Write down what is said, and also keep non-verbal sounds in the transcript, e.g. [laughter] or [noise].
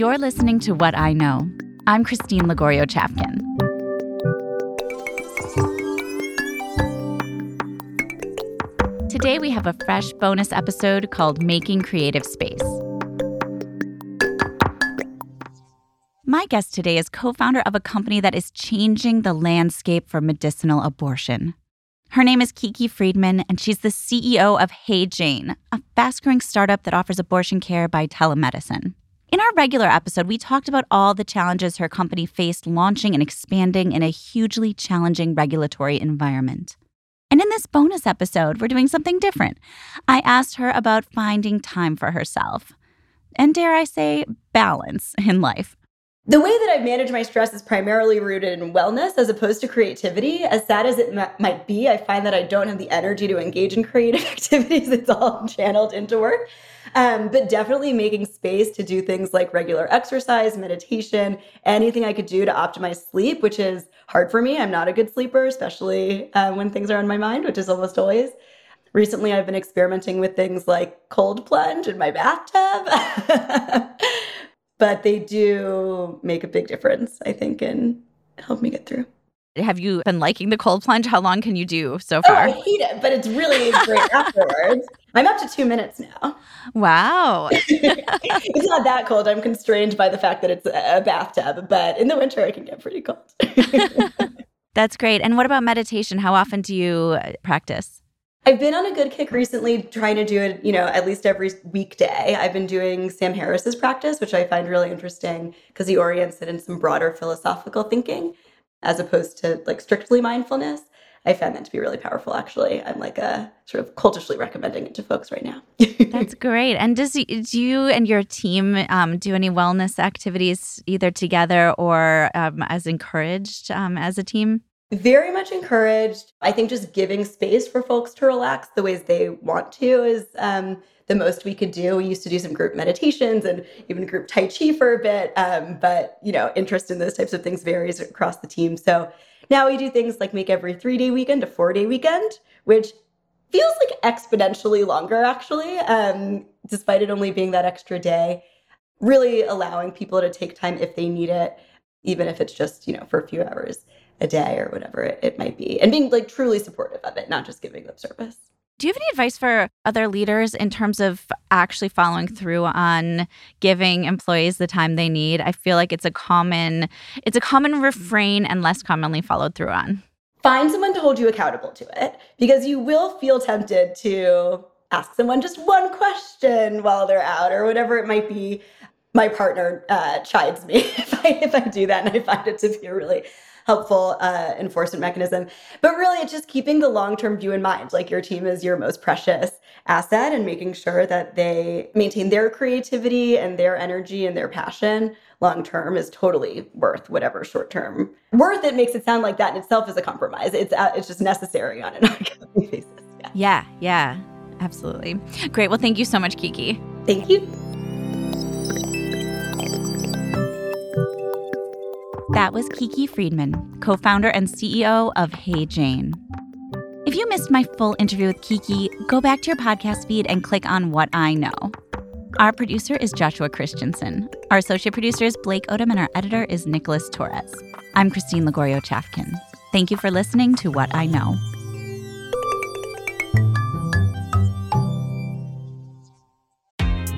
You're listening to What I Know. I'm Christine Lagorio Chafkin. Today we have a fresh bonus episode called Making Creative Space. My guest today is co founder of a company that is changing the landscape for medicinal abortion. Her name is Kiki Freedman, and she's the CEO of Hey Jane, a fast growing startup that offers abortion care by telemedicine. In our regular episode, we talked about all the challenges her company faced launching and expanding in a hugely challenging regulatory environment. And in this bonus episode, we're doing something different. I asked her about finding time for herself and, dare I say, balance in life. The way that I manage my stress is primarily rooted in wellness as opposed to creativity. As sad as it might be, I find that I don't have the energy to engage in creative [laughs] activities. It's all channeled into work. Um, but definitely making space to do things like regular exercise, meditation, anything I could do to optimize sleep, which is hard for me. I'm not a good sleeper, especially uh, when things are on my mind, which is almost always. Recently, I've been experimenting with things like cold plunge in my bathtub, [laughs] but they do make a big difference, I think, and help me get through. Have you been liking the cold plunge? How long can you do so far? Oh, I hate it, but it's really great [laughs] afterwards. I'm up to two minutes now. Wow. [laughs] [laughs] it's not that cold. I'm constrained by the fact that it's a bathtub, but in the winter, I can get pretty cold. That's great. And what about meditation? How often do you uh, practice? I've been on a good kick recently trying to do it, you know, at least every weekday. I've been doing Sam Harris's practice, which I find really interesting because he orients it in some broader philosophical thinking as opposed to like strictly mindfulness. I found that to be really powerful. Actually, I'm like a sort of cultishly recommending it to folks right now. [laughs] That's great. And does do you and your team um, do any wellness activities either together or um, as encouraged um, as a team? Very much encouraged. I think just giving space for folks to relax the ways they want to is um, the most we could do. We used to do some group meditations and even group Tai Chi for a bit. Um, but, you know, interest in those types of things varies across the team. So now we do things like make every three day weekend a four day weekend, which feels like exponentially longer, actually, um, despite it only being that extra day. Really allowing people to take time if they need it, even if it's just, you know, for a few hours a day or whatever it, it might be, and being like truly supportive of it, not just giving lip service. Do you have any advice for other leaders in terms of actually following through on giving employees the time they need? I feel like it's a common it's a common refrain and less commonly followed through on. Find someone to hold you accountable to it because you will feel tempted to ask someone just one question while they're out or whatever it might be. My partner uh, chides me [laughs] if I if I do that, and I find it to be a really helpful uh, enforcement mechanism. But really, it's just keeping the long term view in mind. Like your team is your most precious asset and making sure that they maintain their creativity and their energy and their passion long term is totally worth whatever short term worth. It makes it sound like that in itself is a compromise. It's uh, it's just necessary on an [laughs] ongoing basis. Yeah. yeah. Yeah. Absolutely. Great. Well thank you so much kiki. Thank you That was Kiki Freedman, co founder and CEO of Hey Jane. If you missed my full interview with Kiki, go back to your podcast feed and click on What I Know. Our producer is Joshua Christensen. Our associate producer is Blake Odom, and our editor is Nicholas Torres. I'm Christine Lagorio Chafkin. Thank you for listening to What I Know.